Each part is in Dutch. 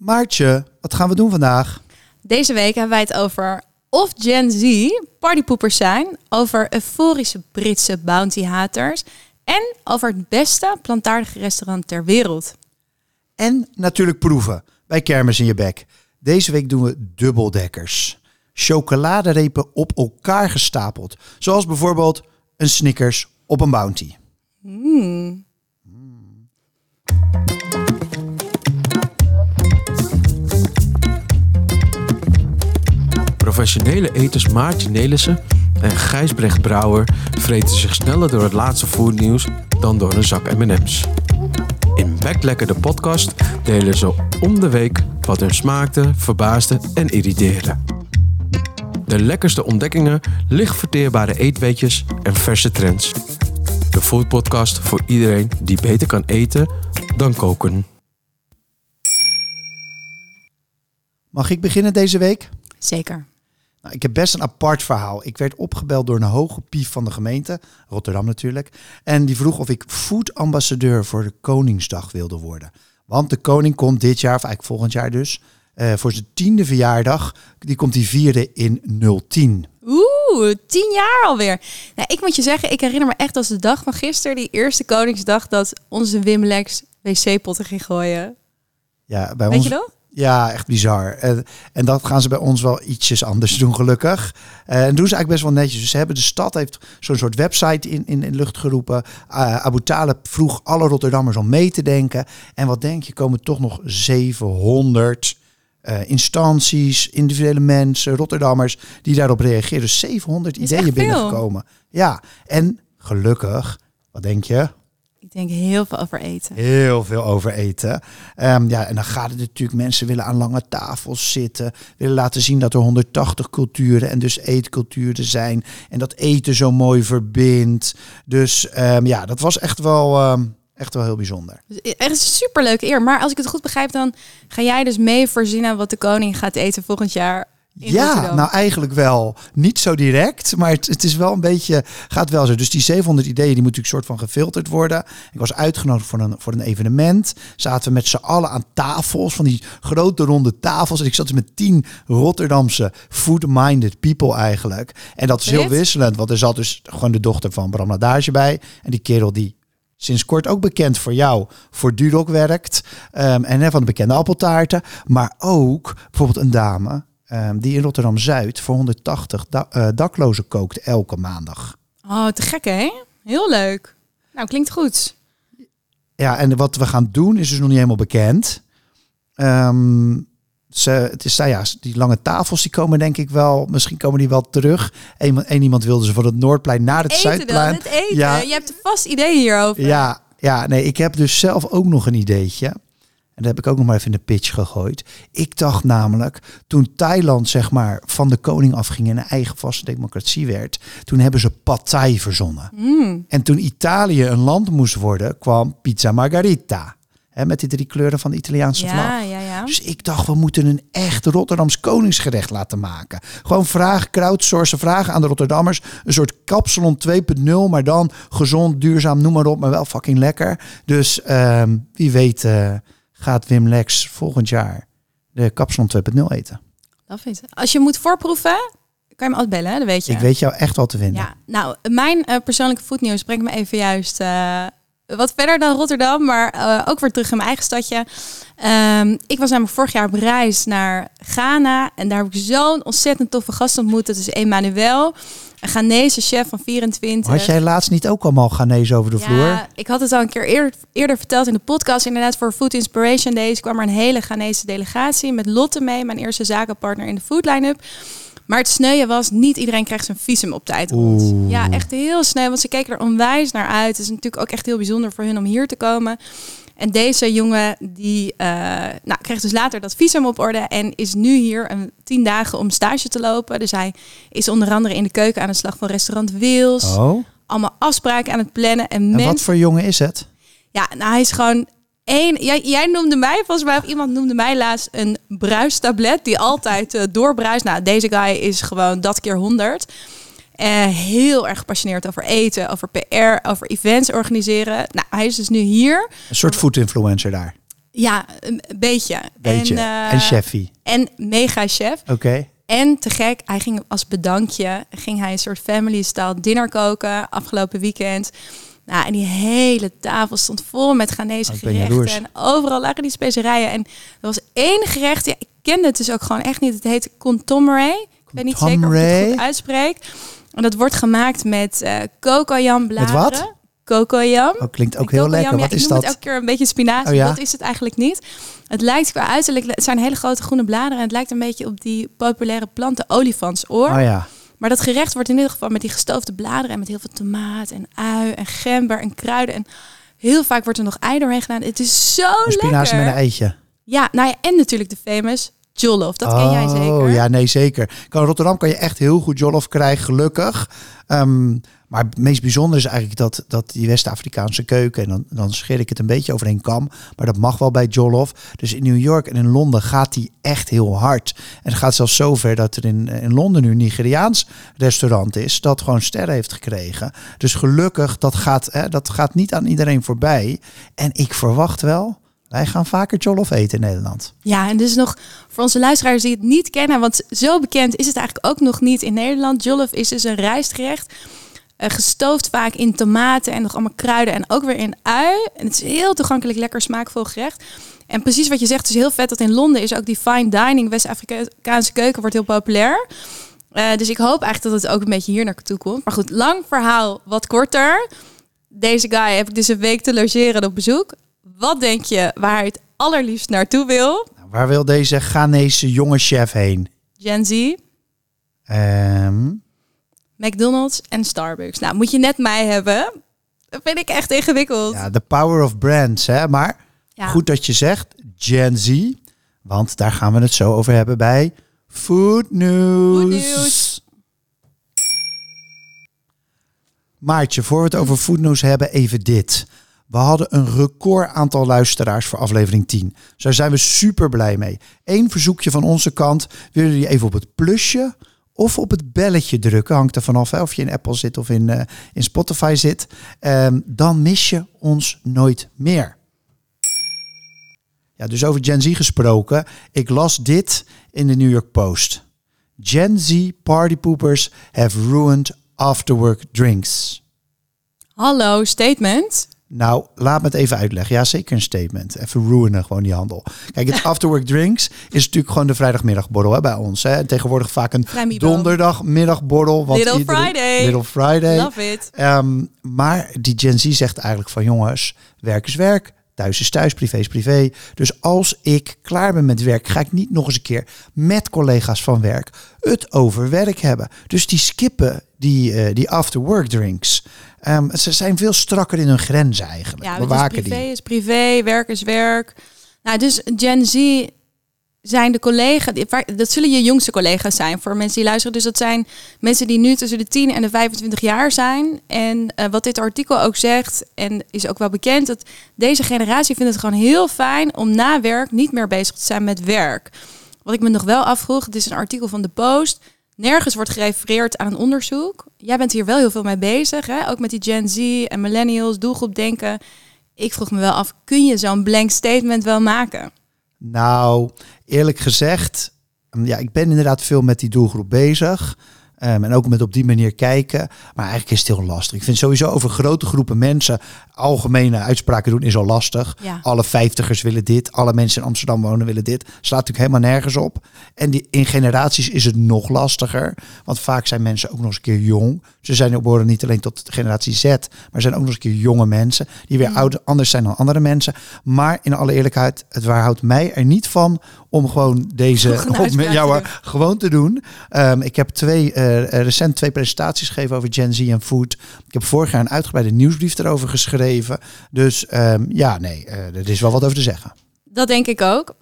Maartje, wat gaan we doen vandaag? Deze week hebben wij het over of Gen Z partypoepers zijn, over euforische Britse bounty-haters en over het beste plantaardige restaurant ter wereld. En natuurlijk proeven bij Kermis in je bek. Deze week doen we dubbeldekkers. Chocoladerepen op elkaar gestapeld. Zoals bijvoorbeeld een Snickers op een Bounty. Mm. Professionele eters Maartje Nelissen en Gijsbrecht Brouwer vreten zich sneller door het laatste foodnieuws dan door een zak M&M's. In Backlekker de podcast delen ze om de week wat hun smaakte, verbaasde en irriteerde. De lekkerste ontdekkingen, licht verteerbare eetweetjes en verse trends. De foodpodcast voor iedereen die beter kan eten dan koken. Mag ik beginnen deze week? Zeker. Nou, ik heb best een apart verhaal. Ik werd opgebeld door een hoge pief van de gemeente, Rotterdam natuurlijk. En die vroeg of ik foodambassadeur voor de Koningsdag wilde worden. Want de koning komt dit jaar, of eigenlijk volgend jaar dus, eh, voor zijn tiende verjaardag. Die komt die vieren in 010. Oeh, tien jaar alweer. Nou, ik moet je zeggen, ik herinner me echt als de dag van gisteren, die eerste Koningsdag, dat onze Wim Lex wc-potten ging gooien. Ja, bij Weet ons, je nog? Ja, echt bizar. En, en dat gaan ze bij ons wel ietsjes anders doen, gelukkig. Eh, en doen ze eigenlijk best wel netjes. Dus ze hebben de stad heeft zo'n soort website in, in, in lucht geroepen. Uh, Abu Talib vroeg alle Rotterdammers om mee te denken. En wat denk je, komen toch nog 700 eh, instanties, individuele mensen, Rotterdammers die daarop reageren. Dus 700 is ideeën binnengekomen. Ja, en gelukkig, wat denk je? Ik denk heel veel over eten. Heel veel over eten. Ehm, ja, en dan gaat het natuurlijk, mensen willen aan lange tafels zitten, willen laten zien dat er 180 culturen en dus eetculturen zijn. En dat eten zo mooi verbindt. Dus ehm, ja, dat was echt wel, ehm, echt wel heel bijzonder. Dus echt een superleuke eer. Maar als ik het goed begrijp, dan ga jij dus mee voorzien wat de koning gaat eten volgend jaar. In ja, Rotterdam. nou eigenlijk wel. Niet zo direct, maar het, het is wel een beetje, gaat wel zo. Dus die 700 ideeën, die moeten natuurlijk soort van gefilterd worden. Ik was uitgenodigd voor een, voor een evenement. Zaten we met z'n allen aan tafels, van die grote ronde tafels. En ik zat dus met tien Rotterdamse food-minded people eigenlijk. En dat is heel wisselend, want er zat dus gewoon de dochter van Bram Nadage bij. En die kerel die sinds kort ook bekend voor jou, voor Dudok werkt. Ehm, en van de bekende appeltaarten. Maar ook bijvoorbeeld een dame ehm, die in Rotterdam-Zuid voor 180 da- eh, daklozen kookt elke maandag. Oh, te gek hè? Heel leuk. Nou, klinkt goed. Ja, en wat we gaan doen is dus nog niet helemaal bekend. Ehm, ze, het is, nou ja, die lange tafels die komen denk ik wel, misschien komen die wel terug. Eén één iemand wilde ze van het Noordplein naar het eten dan, Zuidplein. het eten. Ja. Je hebt vast ideeën hierover. Ja, ja, nee, ik heb dus zelf ook nog een ideetje. En dat heb ik ook nog maar even in de pitch gegooid. Ik dacht namelijk, toen Thailand zeg maar van de koning afging en een eigen vaste democratie werd, toen hebben ze pad thai verzonnen. Mm. En toen Italië een land moest worden, kwam pizza margarita. Hè, met die drie kleuren van de Italiaanse vlag. Ja, ja, ja. Dus ik dacht, we moeten een echt Rotterdams koningsgerecht laten maken. Gewoon vragen, crowdsourcen, vragen aan de Rotterdammers. Een soort kapsalon 2.0, maar dan gezond, duurzaam, noem maar op, maar wel fucking lekker. Dus ehm, wie weet eh, gaat Wim Lex volgend jaar de kapsalon 2.0 eten. Dat vind ik. Als je moet voorproeven, kan je me altijd bellen, hè? dat weet je. Ik weet jou echt wel te vinden. Ja, nou, mijn eh, persoonlijke voetnieuws brengt me even juist eh, wat verder dan Rotterdam, maar eh, ook weer terug in mijn eigen stadje. Ehm, ik was namelijk vorig jaar op reis naar Ghana en daar heb ik zo'n ontzettend toffe gast ontmoet. Dat is Emmanuel, een Ghanese chef van 24. Had jij laatst niet ook allemaal Ghanese over de vloer? Ja, ik had het al een keer eerder, eerder verteld in de podcast. Inderdaad, voor Food Inspiration Days kwam er een hele Ghanese delegatie met Lotte mee, mijn eerste zakenpartner in de food line-up. Maar het sneuien was, niet iedereen krijgt zijn visum op tijd rond. Ja, echt heel sneu, want ze keken er onwijs naar uit. Het is natuurlijk ook echt heel bijzonder voor hun om hier te komen. En deze jongen, die eh, nou, kreeg dus later dat visum op orde en is nu hier een tien dagen om stage te lopen. Dus hij is onder andere in de keuken aan de slag van restaurant Wils. Oh, Allemaal afspraken aan het plannen. En, en wat voor jongen is het? ja, nou hij is gewoon één. Jij, jij noemde mij, volgens mij, of iemand noemde mij laatst een bruistablet die altijd eh, doorbruist. Nou, deze guy is gewoon dat keer 100. Eh, heel erg gepassioneerd over eten, over PR, over events organiseren. Nou, hij is dus nu hier. Een soort food influencer daar. Ja, een beetje. Beetje. En, En, eh, chefie. En mega chef. Oké. En te gek, hij ging als bedankje, ging hij een soort family-style dinner koken afgelopen weekend. Nou, en die hele tafel stond vol met Ghanese Oh, ben gerechten. En overal lagen die specerijen. En er was één gerecht, ja, ik kende het dus ook gewoon echt niet. Het heet contomere. Ik weet niet zeker of ik het goed uitspreek. En dat wordt gemaakt met eh cocoyam bladeren. wat? Cocoyam. Oh, klinkt ook heel lekker. Wat ik is noem het dat? elke keer een beetje spinazie. Oh ja? Dat is het eigenlijk niet. Het lijkt qua uiterlijk, het zijn hele grote groene bladeren. En het lijkt een beetje op die populaire planten olifantsoor. Oh ja. Maar dat gerecht wordt in ieder geval met die gestoofde bladeren en met heel veel tomaat en ui en gember en kruiden. En heel vaak wordt er nog ei doorheen gedaan. Het is zo Een spinazie lekker. met een eitje. Ja, nou ja, en natuurlijk de famous jollof. Dat ken jij zeker. Oh ja, nee, zeker. Kan, in Rotterdam kan je echt heel goed jollof krijgen, gelukkig. Ehm, maar het meest bijzonder is eigenlijk dat, dat die West-Afrikaanse keuken... en dan, dan scheer ik het een beetje over een kam... maar dat mag wel bij jollof. Dus in New York en in Londen gaat die echt heel hard. En het gaat zelfs zover dat er in, in Londen nu een Nigeriaans restaurant is... dat gewoon sterren heeft gekregen. Dus gelukkig, dat gaat, hè, dat gaat niet aan iedereen voorbij. En ik verwacht wel... Wij gaan vaker jollof eten in Nederland. Ja, en dus nog voor onze luisteraars die het niet kennen, want zo bekend is het eigenlijk ook nog niet in Nederland. Jollof is dus een rijstgerecht, gestoofd vaak in tomaten en nog allemaal kruiden en ook weer in ui. En het is een heel toegankelijk, lekker smaakvol gerecht. En precies wat je zegt, het is heel vet dat in Londen is ook die fine dining, West-Afrikaanse keuken wordt heel populair. Eh, dus ik hoop eigenlijk dat het ook een beetje hier naartoe komt. Maar goed, lang verhaal, wat korter. Deze guy heb ik dus een week te logeren op bezoek. Wat denk je waar hij het allerliefst naartoe wil? Nou, waar wil deze Ghanese jonge chef heen? Gen Z, Ehm, McDonald's en Starbucks. Nou, moet je net mij hebben. Dat vind ik echt ingewikkeld. ja, the power of brands, hè? Maar Ja. goed dat je zegt Gen Z, want daar gaan we het zo over hebben bij Food News. Food News. Maartje, voor we het over Food News hebben, even dit. We hadden een record aantal luisteraars voor aflevering 10. Dus daar zijn we super blij mee. Eén verzoekje van onze kant. Willen jullie even op het plusje of op het belletje drukken? Hangt er vanaf of je in Apple zit of in, eh, in Spotify zit. Ehm, dan mis je ons nooit meer. Ja, dus over Gen Z gesproken. Ik las dit in de New York Post. Gen Z partypoopers have ruined afterwork drinks. Hallo, statement. Nou, laat me het even uitleggen. Ja, zeker een statement. Even ruinen gewoon die handel. Kijk, het afterwork drinks is natuurlijk gewoon de vrijdagmiddagborrel hè, bij ons. Hè. Tegenwoordig vaak een Vrijmibo. donderdagmiddagborrel. want Little iedereen- Friday. Little Friday. Love it. Ehm, maar die Gen Z zegt eigenlijk van jongens, werk is werk. Thuis is thuis, privé is privé. Dus als ik klaar ben met werk, ga ik niet nog eens een keer met collega's van werk het over werk hebben. Dus die skippen die, eh, die after work drinks. Ehm, ze zijn veel strakker in hun grenzen eigenlijk. Ja, Bewaken privé die. is privé, werk is werk. Nou, dus Gen Z zijn de collega's, dat zullen je jongste collega's zijn voor mensen die luisteren. Dus dat zijn mensen die nu tussen de 10 en de 25 jaar zijn. En eh, wat dit artikel ook zegt, en is ook wel bekend, dat deze generatie vindt het gewoon heel fijn om na werk niet meer bezig te zijn met werk. Wat ik me nog wel afvroeg, het is een artikel van de Post. Nergens wordt gerefereerd aan een onderzoek. Jij bent hier wel heel veel mee bezig, hè? ook met die Gen Z en millennials, doelgroep denken. Ik vroeg me wel af, kun je zo'n blank statement wel maken? Nou, eerlijk gezegd, ja, ik ben inderdaad veel met die doelgroep bezig. Um, en ook met op die manier kijken. Maar eigenlijk is het heel lastig. Ik vind sowieso over grote groepen mensen algemene uitspraken doen is al lastig. Ja. Alle vijftigers willen dit. Alle mensen in Amsterdam wonen willen dit. Slaat natuurlijk helemaal nergens op. En die, in generaties is het nog lastiger. Want vaak zijn mensen ook nog eens een keer jong. Ze zijn behoren niet alleen tot de generatie Z. Maar zijn ook nog eens een keer jonge mensen. Die weer oud, anders zijn dan andere mensen. Maar in alle eerlijkheid, het weerhoudt mij er niet van om gewoon deze op, hoor, doen. gewoon te doen. Um, ik heb twee, uh, recent twee presentaties gegeven over Gen Z en food. Ik heb vorig jaar een uitgebreide nieuwsbrief erover geschreven. Dus um, ja, nee, uh, er is wel wat over te zeggen. Dat denk ik ook. Oké,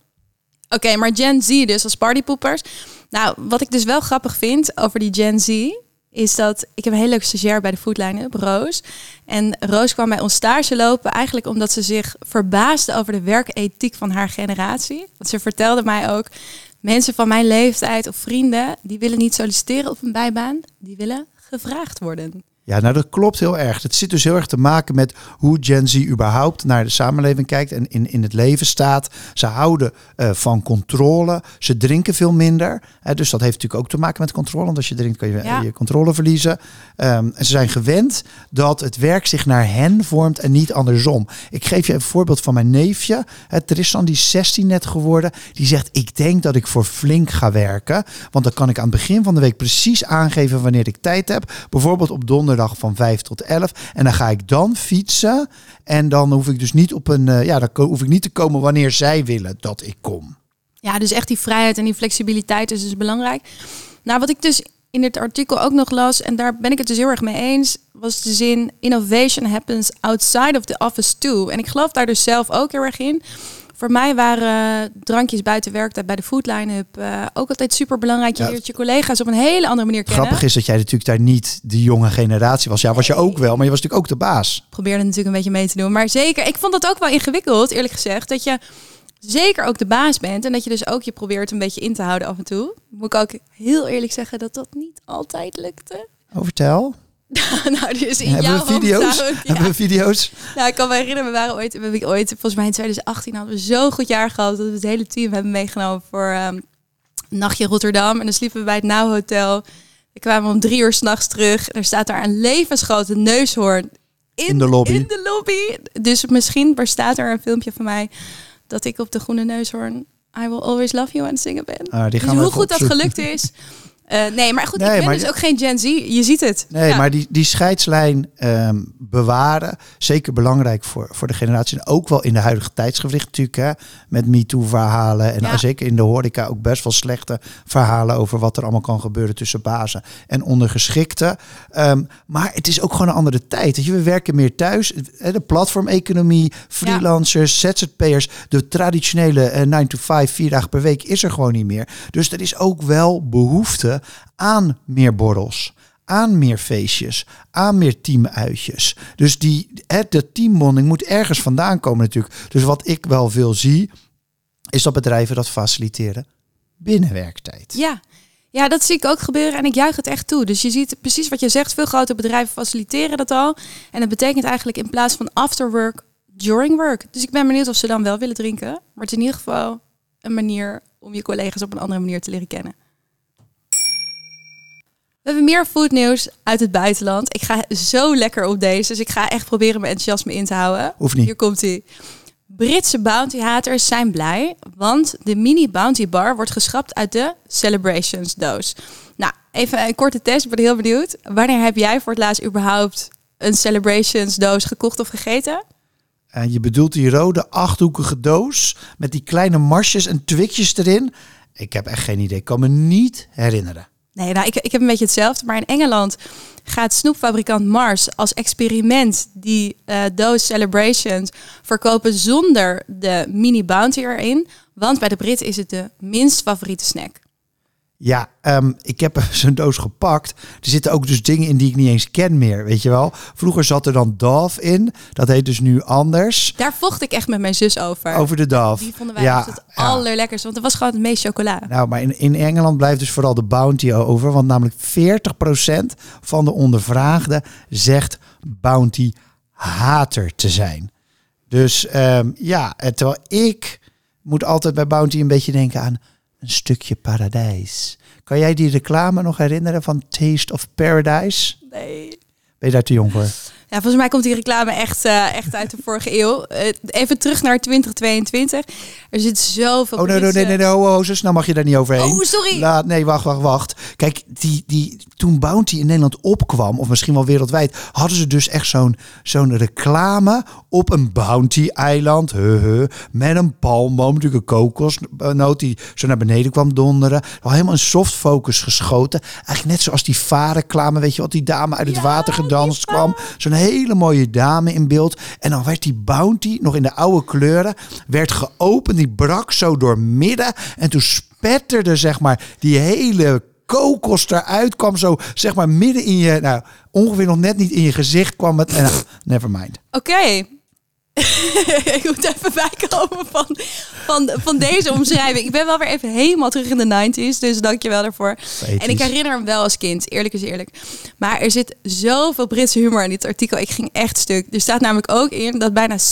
okay, maar Gen Z dus als partypoepers. Nou, wat ik dus wel grappig vind over die Gen Z... is dat ik heb een heel leuk stagiair bij de Foodline Roos. En Roos kwam bij ons stage lopen eigenlijk omdat ze zich verbaasde over de werkethiek van haar generatie. Want ze vertelde mij ook, mensen van mijn leeftijd of vrienden, die willen niet solliciteren op een bijbaan, die willen gevraagd worden. Ja, nou dat klopt heel erg. Het zit dus heel erg te maken met hoe Gen Z überhaupt naar de samenleving kijkt en in, in het leven staat. Ze houden eh, van controle. Ze drinken veel minder. Hè, dus dat heeft natuurlijk ook te maken met controle. Want als je drinkt kan je Ja. je controle verliezen. Ehm, en ze zijn gewend dat het werk zich naar hen vormt en niet andersom. Ik geef je een voorbeeld van mijn neefje. Hè, Tristan, die is 16 net geworden. Die zegt, ik denk dat ik voor Flink ga werken. Want dan kan ik aan het begin van de week precies aangeven wanneer ik tijd heb. Bijvoorbeeld op donderdag van 5 tot 11. En dan ga ik dan fietsen. En dan hoef ik dus niet op een. eh, ja, dan hoef ik niet te komen wanneer zij willen dat ik kom. Ja, dus echt die vrijheid en die flexibiliteit is dus belangrijk. Nou, wat ik dus in dit artikel ook nog las, en daar ben ik het dus heel erg mee eens, was de zin: Innovation happens outside of the office too. En ik geloof daar dus zelf ook heel erg in. Voor mij waren drankjes buiten werktijd bij de food line-up eh, ook altijd super belangrijk. Je Ja. leert je collega's op een hele andere manier kennen. Grappig is dat jij natuurlijk daar niet de jonge generatie was. Ja, was je ook wel, maar je was natuurlijk ook de baas. probeerde natuurlijk een beetje mee te doen. Maar zeker, ik vond dat ook wel ingewikkeld, eerlijk gezegd. Dat je zeker ook de baas bent. En dat je dus ook je probeert een beetje in te houden af en toe. Moet ik ook heel eerlijk zeggen dat dat niet altijd lukte. Oh, vertel. nou, dus in Hebben jouw we video's? hometown, ja. Hebben we video's? Nou, ik kan me herinneren, we waren ooit, we hebben ooit, volgens mij in 2018 hadden we zo'n goed jaar gehad dat we het hele team hebben meegenomen voor ehm, een nachtje Rotterdam. En dan sliepen we bij het Now Hotel. Dan kwamen we om drie uur s'nachts terug. Er staat daar een levensgrote neushoorn In de lobby. In de lobby. Dus misschien bestaat er een filmpje van mij dat ik op de groene neushoorn I Will Always Love You aan het zingen ben. Ah, die Dus we hoe goed dat gelukt is. Eh, nee, maar goed, Nee, ik ben maar dus ook geen Gen Z. Je ziet het. Nee, Ja. maar die, die scheidslijn ehm, bewaren, zeker belangrijk voor, voor de generatie. En ook wel in de huidige tijdsgewricht natuurlijk, hè, met MeToo-verhalen. En Ja. zeker in de horeca ook best wel slechte verhalen over wat er allemaal kan gebeuren tussen bazen en ondergeschikten. Ehm, maar het is ook gewoon een andere tijd. Je, we werken meer thuis. De platformeconomie, freelancers, ZZP'ers, de traditionele eh, 9 to 5, vier dagen per week is er gewoon niet meer. Dus er is ook wel behoefte aan meer borrels aan meer feestjes, aan meer teamuitjes. Dus die, het, de teambonding moet ergens vandaan komen natuurlijk. Dus wat ik wel veel zie, is dat bedrijven dat faciliteren binnen werktijd. Ja. ja, dat zie ik ook gebeuren en ik juich het echt toe. Dus je ziet precies wat je zegt. Veel grote bedrijven faciliteren dat al. En dat betekent eigenlijk in plaats van after work, during work. Dus ik ben benieuwd of ze dan wel willen drinken. Maar het is in ieder geval een manier om je collega's op een andere manier te leren kennen. We hebben meer foodnieuws uit het buitenland. Ik ga zo lekker op deze, dus ik ga echt proberen mijn enthousiasme in te houden. Hoeft niet. Hier komt hij. Britse bounty-haters zijn blij, want de mini bounty bar wordt geschrapt uit de Celebrations doos. Nou, even een korte test, ik ben heel benieuwd. Wanneer heb jij voor het laatst überhaupt een Celebrations doos gekocht of gegeten? En je bedoelt die rode achthoekige doos met die kleine marsjes en twikjes erin. Ik heb echt geen idee. Ik kan me niet herinneren. Nee, nou, ik, ik heb een beetje hetzelfde. Maar in Engeland gaat snoepfabrikant Mars als experiment die doos Celebrations verkopen zonder de mini bounty erin. Want bij de Britten is het de minst favoriete snack. Ja, ehm, ik heb zo'n doos gepakt. Er zitten ook dus dingen in die ik niet eens ken meer, weet je wel. Vroeger zat er dan Dove in. Dat heet dus nu anders. Daar vocht ik echt met mijn zus over. Over de Dove. Die vonden wij ja, het ja. allerlekkerste. Want het was gewoon het meest chocola. Nou, maar in, in Engeland blijft dus vooral de bounty over. Want namelijk 40% van de ondervraagden zegt bounty hater te zijn. Dus ehm, ja, en terwijl ik moet altijd bij bounty een beetje denken aan een stukje paradijs. Kan jij die reclame nog herinneren van Taste of Paradise? Nee. Ben je daar te jong voor? Ja, volgens mij komt die reclame echt, eh, echt uit de vorige eeuw. Eh, even terug naar 2022. Er zit zoveel Oh nee, nee, nee, nee, oh, oh, snel mag je daar niet overheen. Oh, sorry. Laat, nee, wacht, wacht, wacht. Kijk, die, die, toen Bounty in Nederland opkwam, of misschien wel wereldwijd, hadden ze dus echt zo'n zo'n reclame op een Bounty-eiland. Huh, huh, met een palmboom, natuurlijk een kokosnoot die zo naar beneden kwam donderen. Al helemaal in soft focus geschoten. Eigenlijk net zoals die vaarreclame, weet je wat, die dame uit het Ja, water gedanst kwam. Zo'n hele mooie dame in beeld. En dan werd die Bounty, nog in de oude kleuren, werd geopend. Die brak zo door midden. En toen spetterde, zeg maar, die hele kokos eruit. Kwam zo, zeg maar, midden in je, nou, ongeveer nog net niet in je gezicht kwam het. En, nou, never mind. Oké. ik moet even bijkomen van, van, van deze omschrijving. Ik ben wel weer even helemaal terug in de 90s, dus dank je wel daarvoor. En ik herinner hem wel als kind, eerlijk is eerlijk. Maar er zit zoveel Britse humor in dit artikel. Ik ging echt stuk. Er staat namelijk ook in dat bijna 60%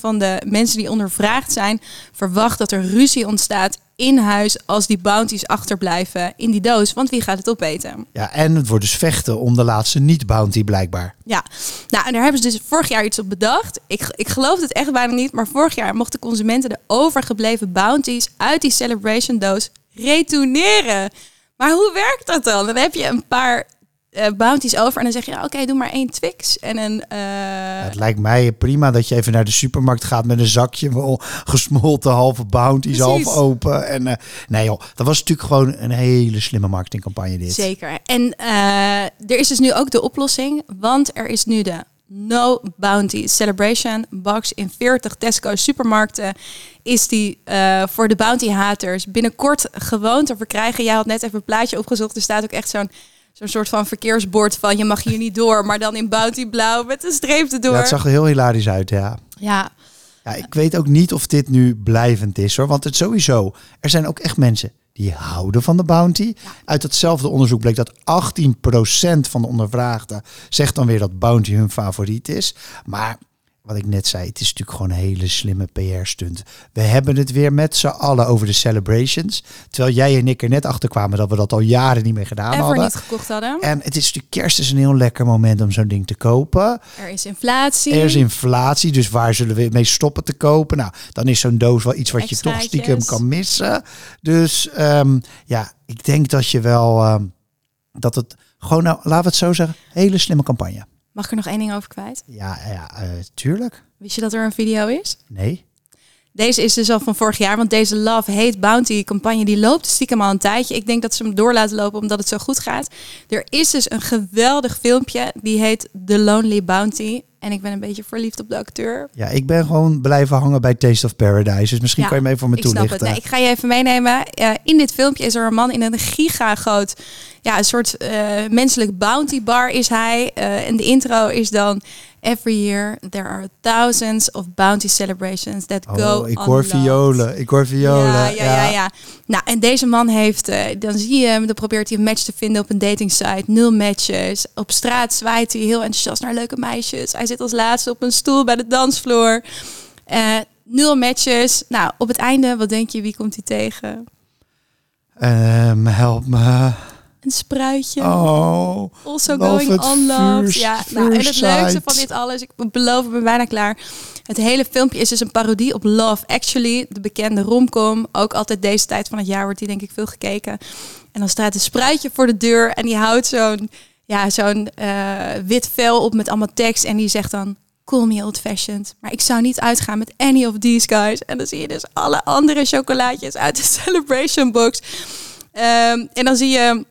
van de mensen die ondervraagd zijn... verwacht dat er ruzie ontstaat in huis als die bounties achterblijven in die doos. Want wie gaat het opeten? Ja, en het wordt dus vechten om de laatste niet-bounty blijkbaar. Ja, nou en daar hebben ze dus vorig jaar iets op bedacht. Ik, ik geloof het echt bijna niet, maar vorig jaar mochten consumenten de overgebleven bounties uit die celebration doos retourneren. Maar hoe werkt dat dan? Dan heb je een paar uh, bounties over. En dan zeg je, oké, doe maar één Twix. En een, uh... het lijkt mij prima dat je even naar de supermarkt gaat met een zakje wel gesmolten halve bounties, half open. En uh, nee joh, dat was natuurlijk gewoon een hele slimme marketingcampagne dit. Zeker. En er is dus nu ook de oplossing, want er is nu de No Bounty Celebration Box in 40 Tesco supermarkten is die voor de bounty haters binnenkort gewoon te verkrijgen. Jij had net even een plaatje opgezocht. Er staat ook echt zo'n zo'n soort van verkeersbord van je mag hier niet door, maar dan in bounty blauw met een streep erdoor. Ja, het zag er heel hilarisch uit, ja. Ja. Ja, ik weet ook niet of dit nu blijvend is hoor, want het sowieso. Er zijn ook echt mensen die houden van de bounty. Uit hetzelfde onderzoek bleek dat 18% van de ondervraagden zegt dan weer dat bounty hun favoriet is. Maar wat ik net zei, het is natuurlijk gewoon een hele slimme PR-stunt. We hebben het weer met z'n allen over de celebrations. Terwijl jij en ik er net achter kwamen dat we dat al jaren niet meer gedaan Ever hadden. niet gekocht hadden. En het is natuurlijk kerst is een heel lekker moment om zo'n ding te kopen. Er is inflatie. Er is inflatie, dus waar zullen we mee stoppen te kopen? Nou, dan is zo'n doos wel iets wat je toch stiekem kan missen. Dus um, ja, ik denk dat je wel um, dat het gewoon, nou, laten we het zo zeggen, hele slimme campagne. Mag ik er nog één ding over kwijt? Ja, ja uh, tuurlijk. Wist je dat er een video is? Nee. Deze is dus al van vorig jaar, want deze Love Hate Bounty campagne die loopt stiekem al een tijdje. Ik denk dat ze hem door laten lopen omdat het zo goed gaat. Er is dus een geweldig filmpje, die heet The Lonely Bounty. En ik ben een beetje verliefd op de acteur. Ja, ik ben gewoon blijven hangen bij Taste of Paradise. Dus misschien kan je me even voor me ik toelichten. Snap het. Nee, ik ga je even meenemen. Uh, in dit filmpje is er een man in een gigagroot, ja, een soort uh, menselijk bounty bar is hij. Uh, en de intro is dan Every year there are thousands of bounty celebrations that oh, go ik hoor violen, ik hoor violen. Ja, ja, ja, ja. Nou, en deze man heeft, uh, dan zie je hem, dan probeert hij een match te vinden op een dating site. Nul matches. Op straat zwaait hij heel enthousiast naar leuke meisjes. Hij zit als laatste op een stoel bij de dansvloer. Uh, nul matches. Nou, op het einde, wat denk je, wie komt hij tegen? Um, help me. Een spruitje. Oh, also going on love. Ja, nou, en het leukste van dit alles, ik beloof, ik ben bijna klaar. Het hele filmpje is dus een parodie op Love Actually, de bekende romcom. Ook altijd deze tijd van het jaar wordt die denk ik veel gekeken. En dan staat een spruitje voor de deur en die houdt zo'n ja, zo'n uh, wit vel op met allemaal tekst en die zegt dan call me old fashioned, maar ik zou niet uitgaan met any of these guys. En dan zie je dus alle andere chocolaatjes uit de celebration box. Um, en dan zie je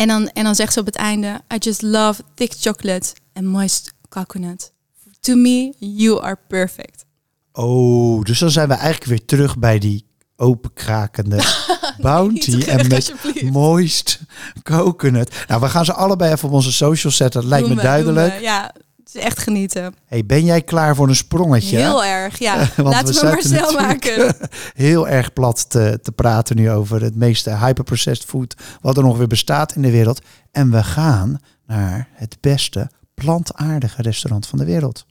en dan, en dan zegt ze op het einde: I just love thick chocolate and moist coconut. To me, you are perfect. Oh, dus dan zijn we eigenlijk weer terug bij die openkrakende bounty en met moist coconut. Nou, we gaan ze allebei even op onze social zetten. Dat lijkt me, me duidelijk. Me. Ja, het is echt genieten. Hey, ben jij klaar voor een sprongetje? Heel erg, ja. Laten we, we maar snel maken. Heel erg plat te, te praten nu over het meeste hyperprocessed food wat er nog weer bestaat in de wereld. En we gaan naar het beste plantaardige restaurant van de wereld.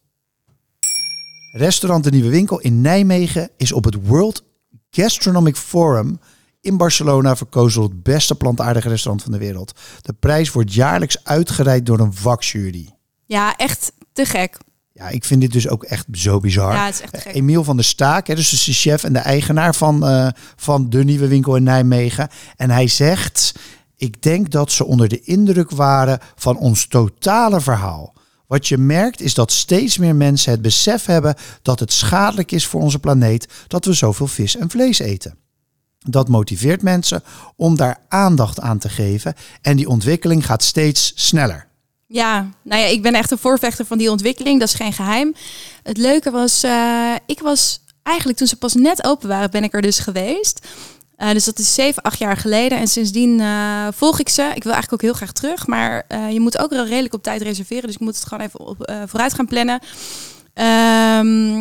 Restaurant De Nieuwe Winkel in Nijmegen is op het World Gastronomic Forum in Barcelona verkozen tot het beste plantaardige restaurant van de wereld. De prijs wordt jaarlijks uitgereikt door een vakjury. Ja, echt te gek. Ja, ik vind dit dus ook echt zo bizar. Ja, het is echt gek. Emiel van der Staak, hè, dus de chef en de eigenaar van, uh, van de nieuwe winkel in Nijmegen. En hij zegt, ik denk dat ze onder de indruk waren van ons totale verhaal. Wat je merkt is dat steeds meer mensen het besef hebben dat het schadelijk is voor onze planeet dat we zoveel vis en vlees eten. Dat motiveert mensen om daar aandacht aan te geven en die ontwikkeling gaat steeds sneller. Ja, nou ja, ik ben echt een voorvechter van die ontwikkeling. Dat is geen geheim. Het leuke was, uh, ik was eigenlijk toen ze pas net open waren, ben ik er dus geweest. Uh, dus dat is zeven, acht jaar geleden. En sindsdien uh, volg ik ze. Ik wil eigenlijk ook heel graag terug. Maar je moet ook wel redelijk op tijd reserveren. Dus ik moet het gewoon even op, vooruit gaan plannen. Ehm,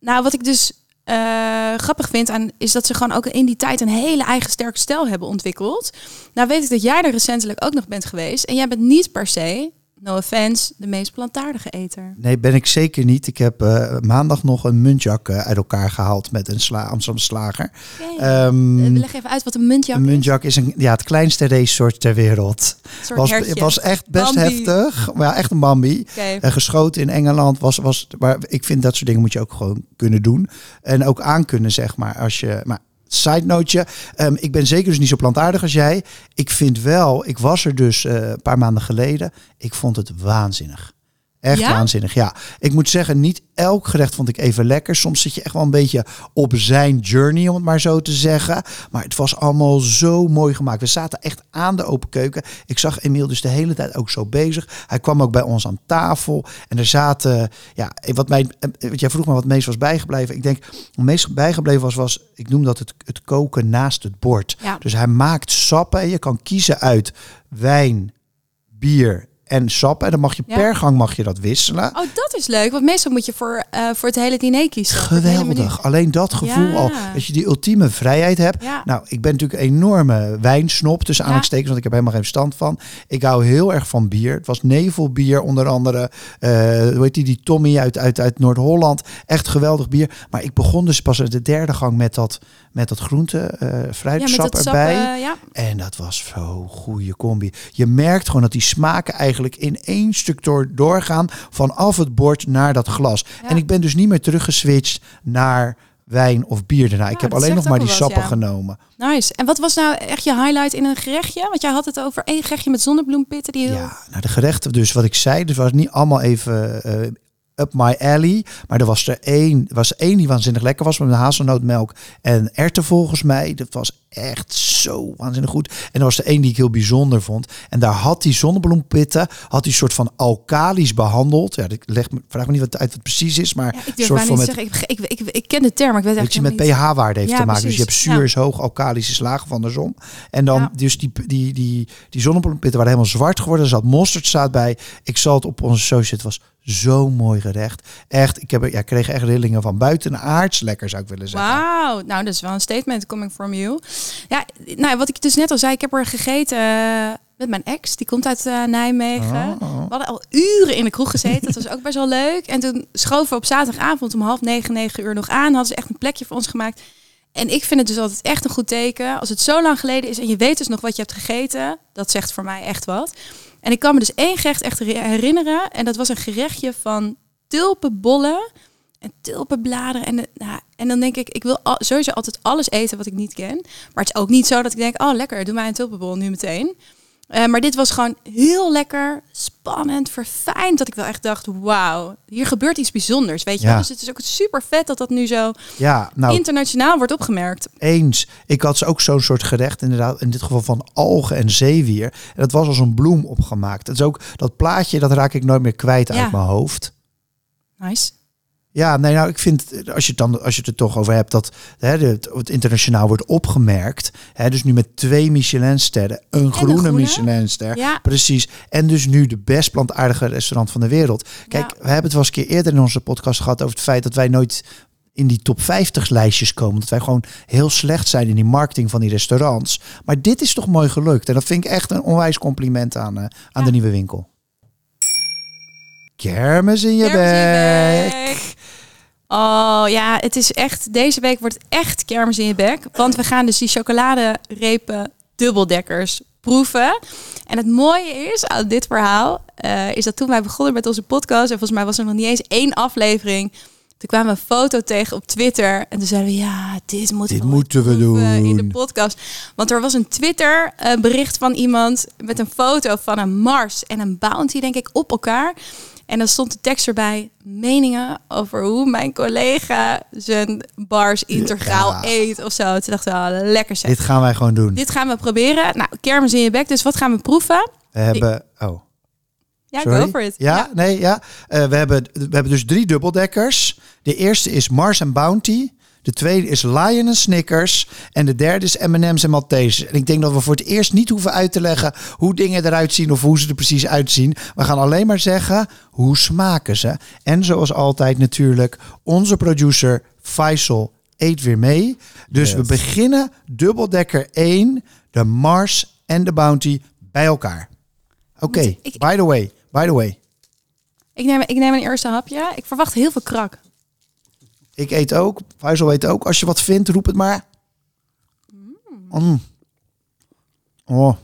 nou, wat ik dus eh, grappig vind aan is dat ze gewoon ook in die tijd een hele eigen sterke stijl hebben ontwikkeld. Nou weet ik dat jij er recentelijk ook nog bent geweest en jij bent niet per se, no offense, de meest plantaardige eter. Nee, ben ik zeker niet. Ik heb eh, maandag nog een muntjak eh, uit elkaar gehaald met een sla Amsterdam slager. Oké. Ehm, Eh, Leg even uit wat een muntjak een muntjak is een, ja, het kleinste racesoort ter wereld. is. Soort Was, hertje. het was echt best Bambi. heftig. Maar ja, echt een Bambi. Eh, geschoten in Engeland was, was. Maar ik vind dat soort dingen moet je ook gewoon kunnen doen. En ook aankunnen, zeg maar. Als je. Maar side noteje. ehm, ik ben zeker dus niet zo plantaardig als jij. Ik vind wel. Ik was er dus eh, een paar maanden geleden. Ik vond het waanzinnig. Echt Ja? waanzinnig, ja. Ik moet zeggen, niet elk gerecht vond ik even lekker. Soms zit je echt wel een beetje op zijn journey, om het maar zo te zeggen. Maar het was allemaal zo mooi gemaakt. We zaten echt aan de open keuken. Ik zag Emiel dus de hele tijd ook zo bezig. Hij kwam ook bij ons aan tafel. En er zaten, ja, wat mij, eh, wat jij vroeg me wat meest was bijgebleven. Ik denk, wat meest bijgebleven was, was ik noem dat het, het koken naast het bord. Ja. Dus hij maakt sappen en je kan kiezen uit wijn, bier en sap. En dan mag je Ja. per gang mag je dat wisselen. Oh, dat is leuk. Want meestal moet je voor, eh, voor het hele diner kiezen. Geweldig. Alleen dat gevoel Ja. al. Dat je die ultieme vrijheid hebt. Ja. Nou, ik ben natuurlijk een enorme wijnsnop. Tussen Ja. aanhalingstekens. Want ik heb helemaal geen verstand van. Ik hou heel erg van bier. Het was nevelbier onder andere. eh hoe heet die? Die Tommy uit, uit, uit Noord-Holland. Echt geweldig bier. Maar ik begon dus pas de derde gang met dat, met dat groente met fruitsap sap, erbij. ja. En dat was zo'n goede combi. Je merkt gewoon dat die smaken eigenlijk in één stuk door, doorgaan vanaf het bord naar dat glas. Ja. En ik ben dus niet meer teruggeswitcht naar wijn of bier daarna. ik Nou, heb dat alleen nog maar die wat, sappen ja. genomen. Nice. En wat was nou echt je highlight in een gerechtje? Want jij had het over één gerechtje met zonnebloempitten die heel... Ja, nou de gerechten, dus wat ik zei, dus was niet allemaal even eh, up my alley. Maar er was er één, was één die waanzinnig lekker was met hazelnootmelk en erwten volgens mij. Dat was echt zo waanzinnig goed. En er was er één die ik heel bijzonder vond. En daar had die zonnebloempitten, had die soort van alkalisch behandeld. Ja, ik leg me, vraag me niet wat uit wat het precies is, maar Ja, ik een soort van met zeggen. Ik, ik, ik, ik ken de term, maar ik weet dat je eigenlijk met pH-waarde heeft Ja, te maken. Dus je hebt zuur Ja. is hoog, alkalisch is laag van de zon. En dan dus die, die, die, die zonnebloempitten waren helemaal zwart geworden. Er zat mosterdzaad bij. Ik zal het op onze social. Het was zo'n mooi gerecht. Echt, ik, heb, ja, kreeg echt rillingen van buitenaards lekker zou ik willen zeggen. Wauw, nou dat is wel een statement coming from you. Ja, nou wat ik dus net al zei, ik heb er gegeten eh, met mijn ex. Die komt uit eh, Nijmegen. Oh. We hadden al uren in de kroeg gezeten. Dat was ook best wel leuk. En toen schoven we op zaterdagavond om half negen, negen uur nog aan. Hadden ze echt een plekje voor ons gemaakt. En ik vind het dus altijd echt een goed teken. Als het zo lang geleden is en je weet dus nog wat je hebt gegeten. Dat zegt voor mij echt wat. En ik kan me dus één gerecht echt heri- herinneren. En dat was een gerechtje van tulpenbollen en tulpenbladeren. En, de- nou, en dan denk ik, ik wil al, sowieso altijd alles eten wat ik niet ken. Maar het is ook niet zo dat ik denk, oh lekker, doe mij een tulpenbol nu meteen. Eh, maar dit was gewoon heel lekker, spannend, verfijnd. Dat ik wel echt dacht, wauw, hier gebeurt iets bijzonders, weet je Ja. Dus het is ook super vet dat dat nu zo Ja, nou internationaal wordt opgemerkt. eens. Ik had ook zo'n soort gerecht, inderdaad, in dit geval van algen en zeewier. En dat was als een bloem opgemaakt. Dat is ook dat plaatje, dat raak ik nooit meer kwijt Ja. uit mijn hoofd. Nice. Ja, nee, nou, ik vind, als je het, dan, als je het er toch over hebt, dat hè, het, het internationaal wordt opgemerkt. Hè, dus nu met twee Michelinsterren, een groene, groene. Michelinster. Ja. Precies. En dus nu de best plantaardige restaurant van de wereld. Kijk, Ja. we hebben het wel eens een keer eerder in onze podcast gehad over het feit dat wij nooit in die top 50 lijstjes komen. Dat wij gewoon heel slecht zijn in die marketing van die restaurants. Maar dit is toch mooi gelukt. En dat vind ik echt een onwijs compliment aan, eh, aan Ja. de nieuwe winkel. Kermis in je Kermis in je bek. Oh ja, het is echt. Deze week wordt echt kermis in je bek. Want we gaan dus die chocoladerepen dubbeldekkers proeven. En het mooie is aan dit verhaal, eh, is dat toen wij begonnen met onze podcast, en volgens mij was er nog niet eens één aflevering. Toen kwamen we een foto tegen op Twitter. En toen zeiden we, ja, dit moeten Dit moeten we proeven in de doen. podcast. Want er was een Twitter eh, bericht van iemand met een foto van een Mars en een Bounty, denk ik, op elkaar. En dan stond de tekst erbij, meningen over hoe mijn collega zijn bars integraal Ja. eet of zo. Toen dachten we, ah, lekker zeg. Dit gaan wij gewoon doen. Dit gaan we proberen. Nou, kermis in je bek, dus wat gaan we proeven? We hebben... Oh. Ja, Sorry? go for it. Ja, nee, ja. Eh, we, hebben, we hebben dus drie dubbeldekkers. De eerste is Mars en Bounty. De tweede is Lion en Snickers. En de derde is M&M's en Maltesers. En ik denk dat we voor het eerst niet hoeven uit te leggen hoe dingen eruit zien of hoe ze er precies uitzien. We gaan alleen maar zeggen hoe smaken ze. En zoals altijd natuurlijk onze producer Faisal eet weer mee. Dus we beginnen dubbeldekker 1, de Mars en de Bounty bij elkaar. Oké, by the way, by the way. Ik neem, ik neem een eerste hapje. Ik verwacht heel veel krak. Ik eet ook. Faisal eet ook. Als je wat vindt, roep het maar. Mm. Oh,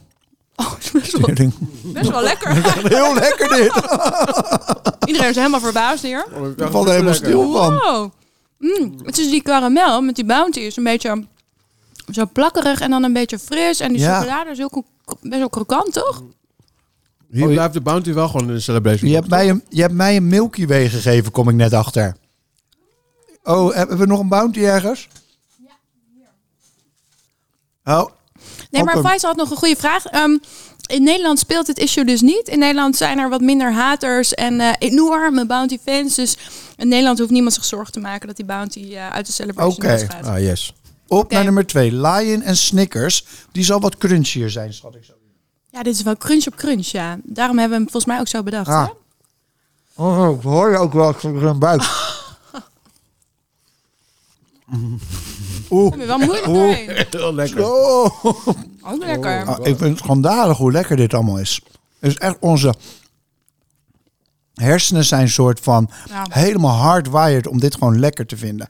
Oh, het is best wel, tering. best wel lekker. heel lekker dit. Iedereen is helemaal verbaasd hier. Ik val er helemaal stil van. Wow. Mm, het is die karamel met die bounty. is een beetje zo plakkerig en dan een beetje fris. En die Ja. chocolade is heel ko- best wel krokant, toch? Hier Oh, je- blijft de bounty wel gewoon in de celebration. Je hebt, mij een, je hebt mij een Milky Way gegeven, kom ik net achter. Oh, hebben we nog een bounty ergens? Oh, Nee, maar Faisal had nog een goede vraag. Ehm, in Nederland speelt het issue dus niet. In Nederland zijn er wat minder haters en eh enorme bounty fans. Dus in Nederland hoeft niemand zich zorgen te maken dat die bounty eh, uit de celebration Oké. House gaat. Ah, yes. op Oké. naar nummer twee. Lion en Snickers. Die zal wat crunchier zijn, schat ik zo. Ja, dit is wel crunch op crunch, ja. Daarom hebben we hem volgens mij ook zo bedacht. Ah. hè? Oh, ik hoor je ook wel voor een buik. Oeh. Heb je wel moeilijk Oeh. doorheen. Heel lekker. Oh. Ook lekker. Ah, ik vind het schandalig hoe lekker dit allemaal is. Het is echt onze hersenen zijn een soort van Ja. helemaal hardwired om dit gewoon lekker te vinden.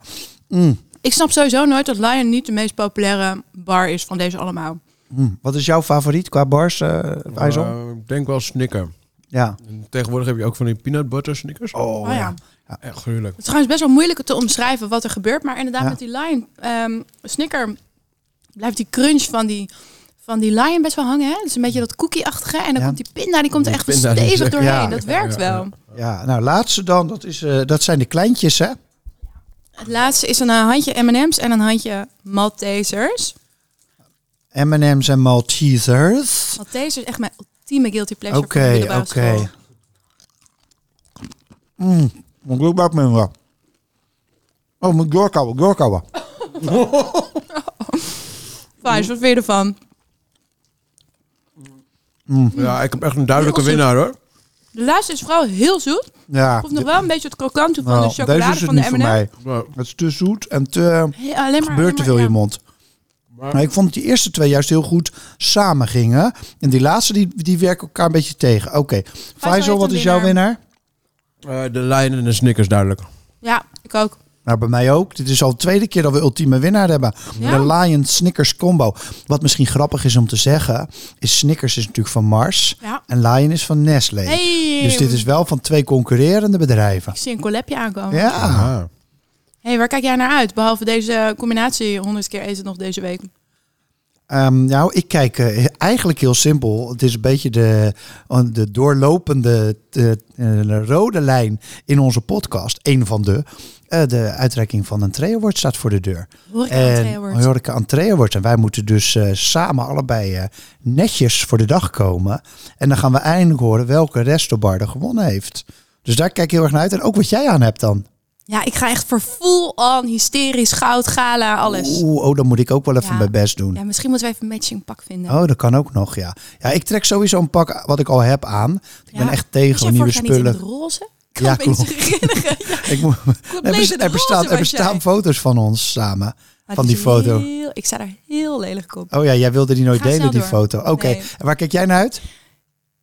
Ik snap sowieso nooit dat Lion niet de meest populaire bar is van deze allemaal. Mm. Wat is jouw favoriet qua bars, eh Faisal? Eh, ik denk wel Snicker. Ja. En tegenwoordig heb je ook van die peanut butter Snickers. Oh, Oh, ja. ja. Echt gruwelijk. Het is trouwens best wel moeilijk te omschrijven wat er gebeurt. Maar inderdaad, Ja. met die Lion ehm Snicker blijft die crunch van die, van die Lion best wel hangen. Hè? Het is een beetje dat cookie-achtige. En dan Ja. komt die pinda, die komt er echt stevig doorheen. ja. Dat werkt Ja, ja, wel. Ja, nou laatste dan, dat, is, eh, dat zijn de kleintjes hè. Het laatste is een eh, handje M&M's en een handje Maltesers. M&M's en Maltesers. Maltesers is echt mijn ultieme guilty pleasure Oké, van de middelbare oké. school. Mm, moet ik ook. Oh, moet ik doorkouwen, doorkouwen. Fijn, wat vind je ervan? Ja, ik heb echt een duidelijke winnaar hoor. De laatste is vooral heel zoet. Ja, Proef nog wel een beetje het krokante van nou, de chocolade deze is het van de niet voor M&M. Het is te zoet en te... Hey, alleen maar, gebeurt te veel in je mond. Maar- ik vond dat die eerste twee juist heel goed samen gingen. En die laatste, die, die werken elkaar een beetje tegen. Oké, Faisal, wat is jouw winnaar. eh, de Lion en de Snickers duidelijk. Ja, ik ook. Nou, bij mij ook. Dit is al de tweede keer dat we ultieme winnaar hebben. Ja. De Lion Snickers combo. Wat misschien grappig is om te zeggen, is Snickers is natuurlijk van Mars. Ja. En Lion is van Nestlé. Hey, Dus dit is wel van twee concurrerende bedrijven. Ik zie een collabje aankomen. Ja. Hey, waar kijk jij naar uit? Behalve deze combinatie 100 keer eten nog deze week. Ehm, nou, ik kijk eh, eigenlijk heel simpel. Het is een beetje de, de doorlopende de, eh, rode lijn in onze podcast. Een van de. Eh, de uitreiking van een Award staat voor de deur. Horeca Entree Awards. En wij moeten dus eh, samen allebei eh, netjes voor de dag komen. En dan gaan we eindelijk horen welke restobar er gewonnen heeft. Dus daar kijk ik heel erg naar uit. En ook wat jij aan hebt dan. Ja, ik ga echt voor full-on hysterisch goud, gala, alles. Oeh, oh, dan moet ik ook wel even Ja. mijn best doen. Ja, misschien moeten we even een matching pak vinden. Oh, dat kan ook nog, ja. Ja, ik trek sowieso een pak wat ik al heb aan. Ik ben echt tegen nieuwe jaar niet in spullen. roze? Ik Ja, klopt. Ik moet, er, in bes- het er bestaan, er bestaan foto's van ons samen. Maar van die foto. heel- ik sta er heel lelijk op. Oh ja, jij wilde die nooit delen, die door. foto. Oké, Nee. en waar kijk jij naar uit?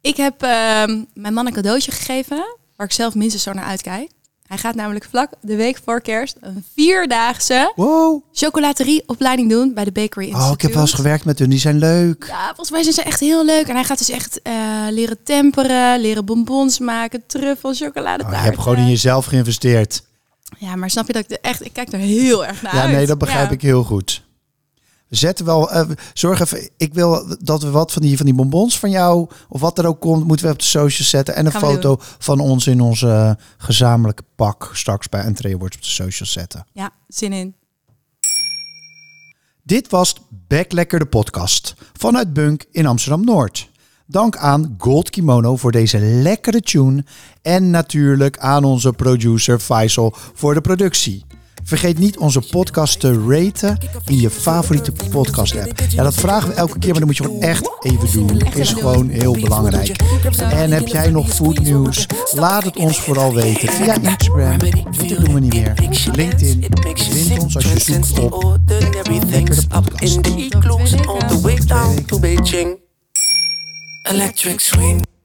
Ik heb ehm, mijn man een cadeautje gegeven, waar ik zelf minstens zo naar uitkijk. Hij gaat namelijk vlak de week voor kerst een vierdaagse Wow. chocolaterieopleiding doen bij de Bakery Institute. Oh, ik heb wel eens gewerkt met hun. Die zijn leuk. Ja, volgens mij zijn ze echt heel leuk. En hij gaat dus echt eh, leren temperen, leren bonbons maken, truffel, Oh, chocoladetaart. je hebt gewoon in jezelf geïnvesteerd. Ja, maar snap je dat ik er echt... Ik kijk er heel erg naar Ja, uit. nee, dat begrijp Ja. ik heel goed. Zetten wel, eh, zorg even, ik wil dat we wat van die, van die bonbons van jou, of wat er ook komt, moeten we op de socials zetten. En een Gaan foto van ons in onze eh, gezamenlijke pak straks bij Entree Awards op de socials zetten. Ja, zin in. Dit was Back Lekker de podcast vanuit Bunk in Amsterdam-Noord. Dank aan Gold Kimono voor deze lekkere tune. En natuurlijk aan onze producer Faisal voor de productie. Vergeet niet onze podcast te raten in je favoriete podcast app. Ja, dat vragen we elke keer, maar dat moet je gewoon echt even doen. Is gewoon heel belangrijk. En heb jij nog foodnieuws? Laat het ons vooral weten via Instagram. Twitter doen we niet meer. LinkedIn. Vind ons als je zoekt op. Electric swing.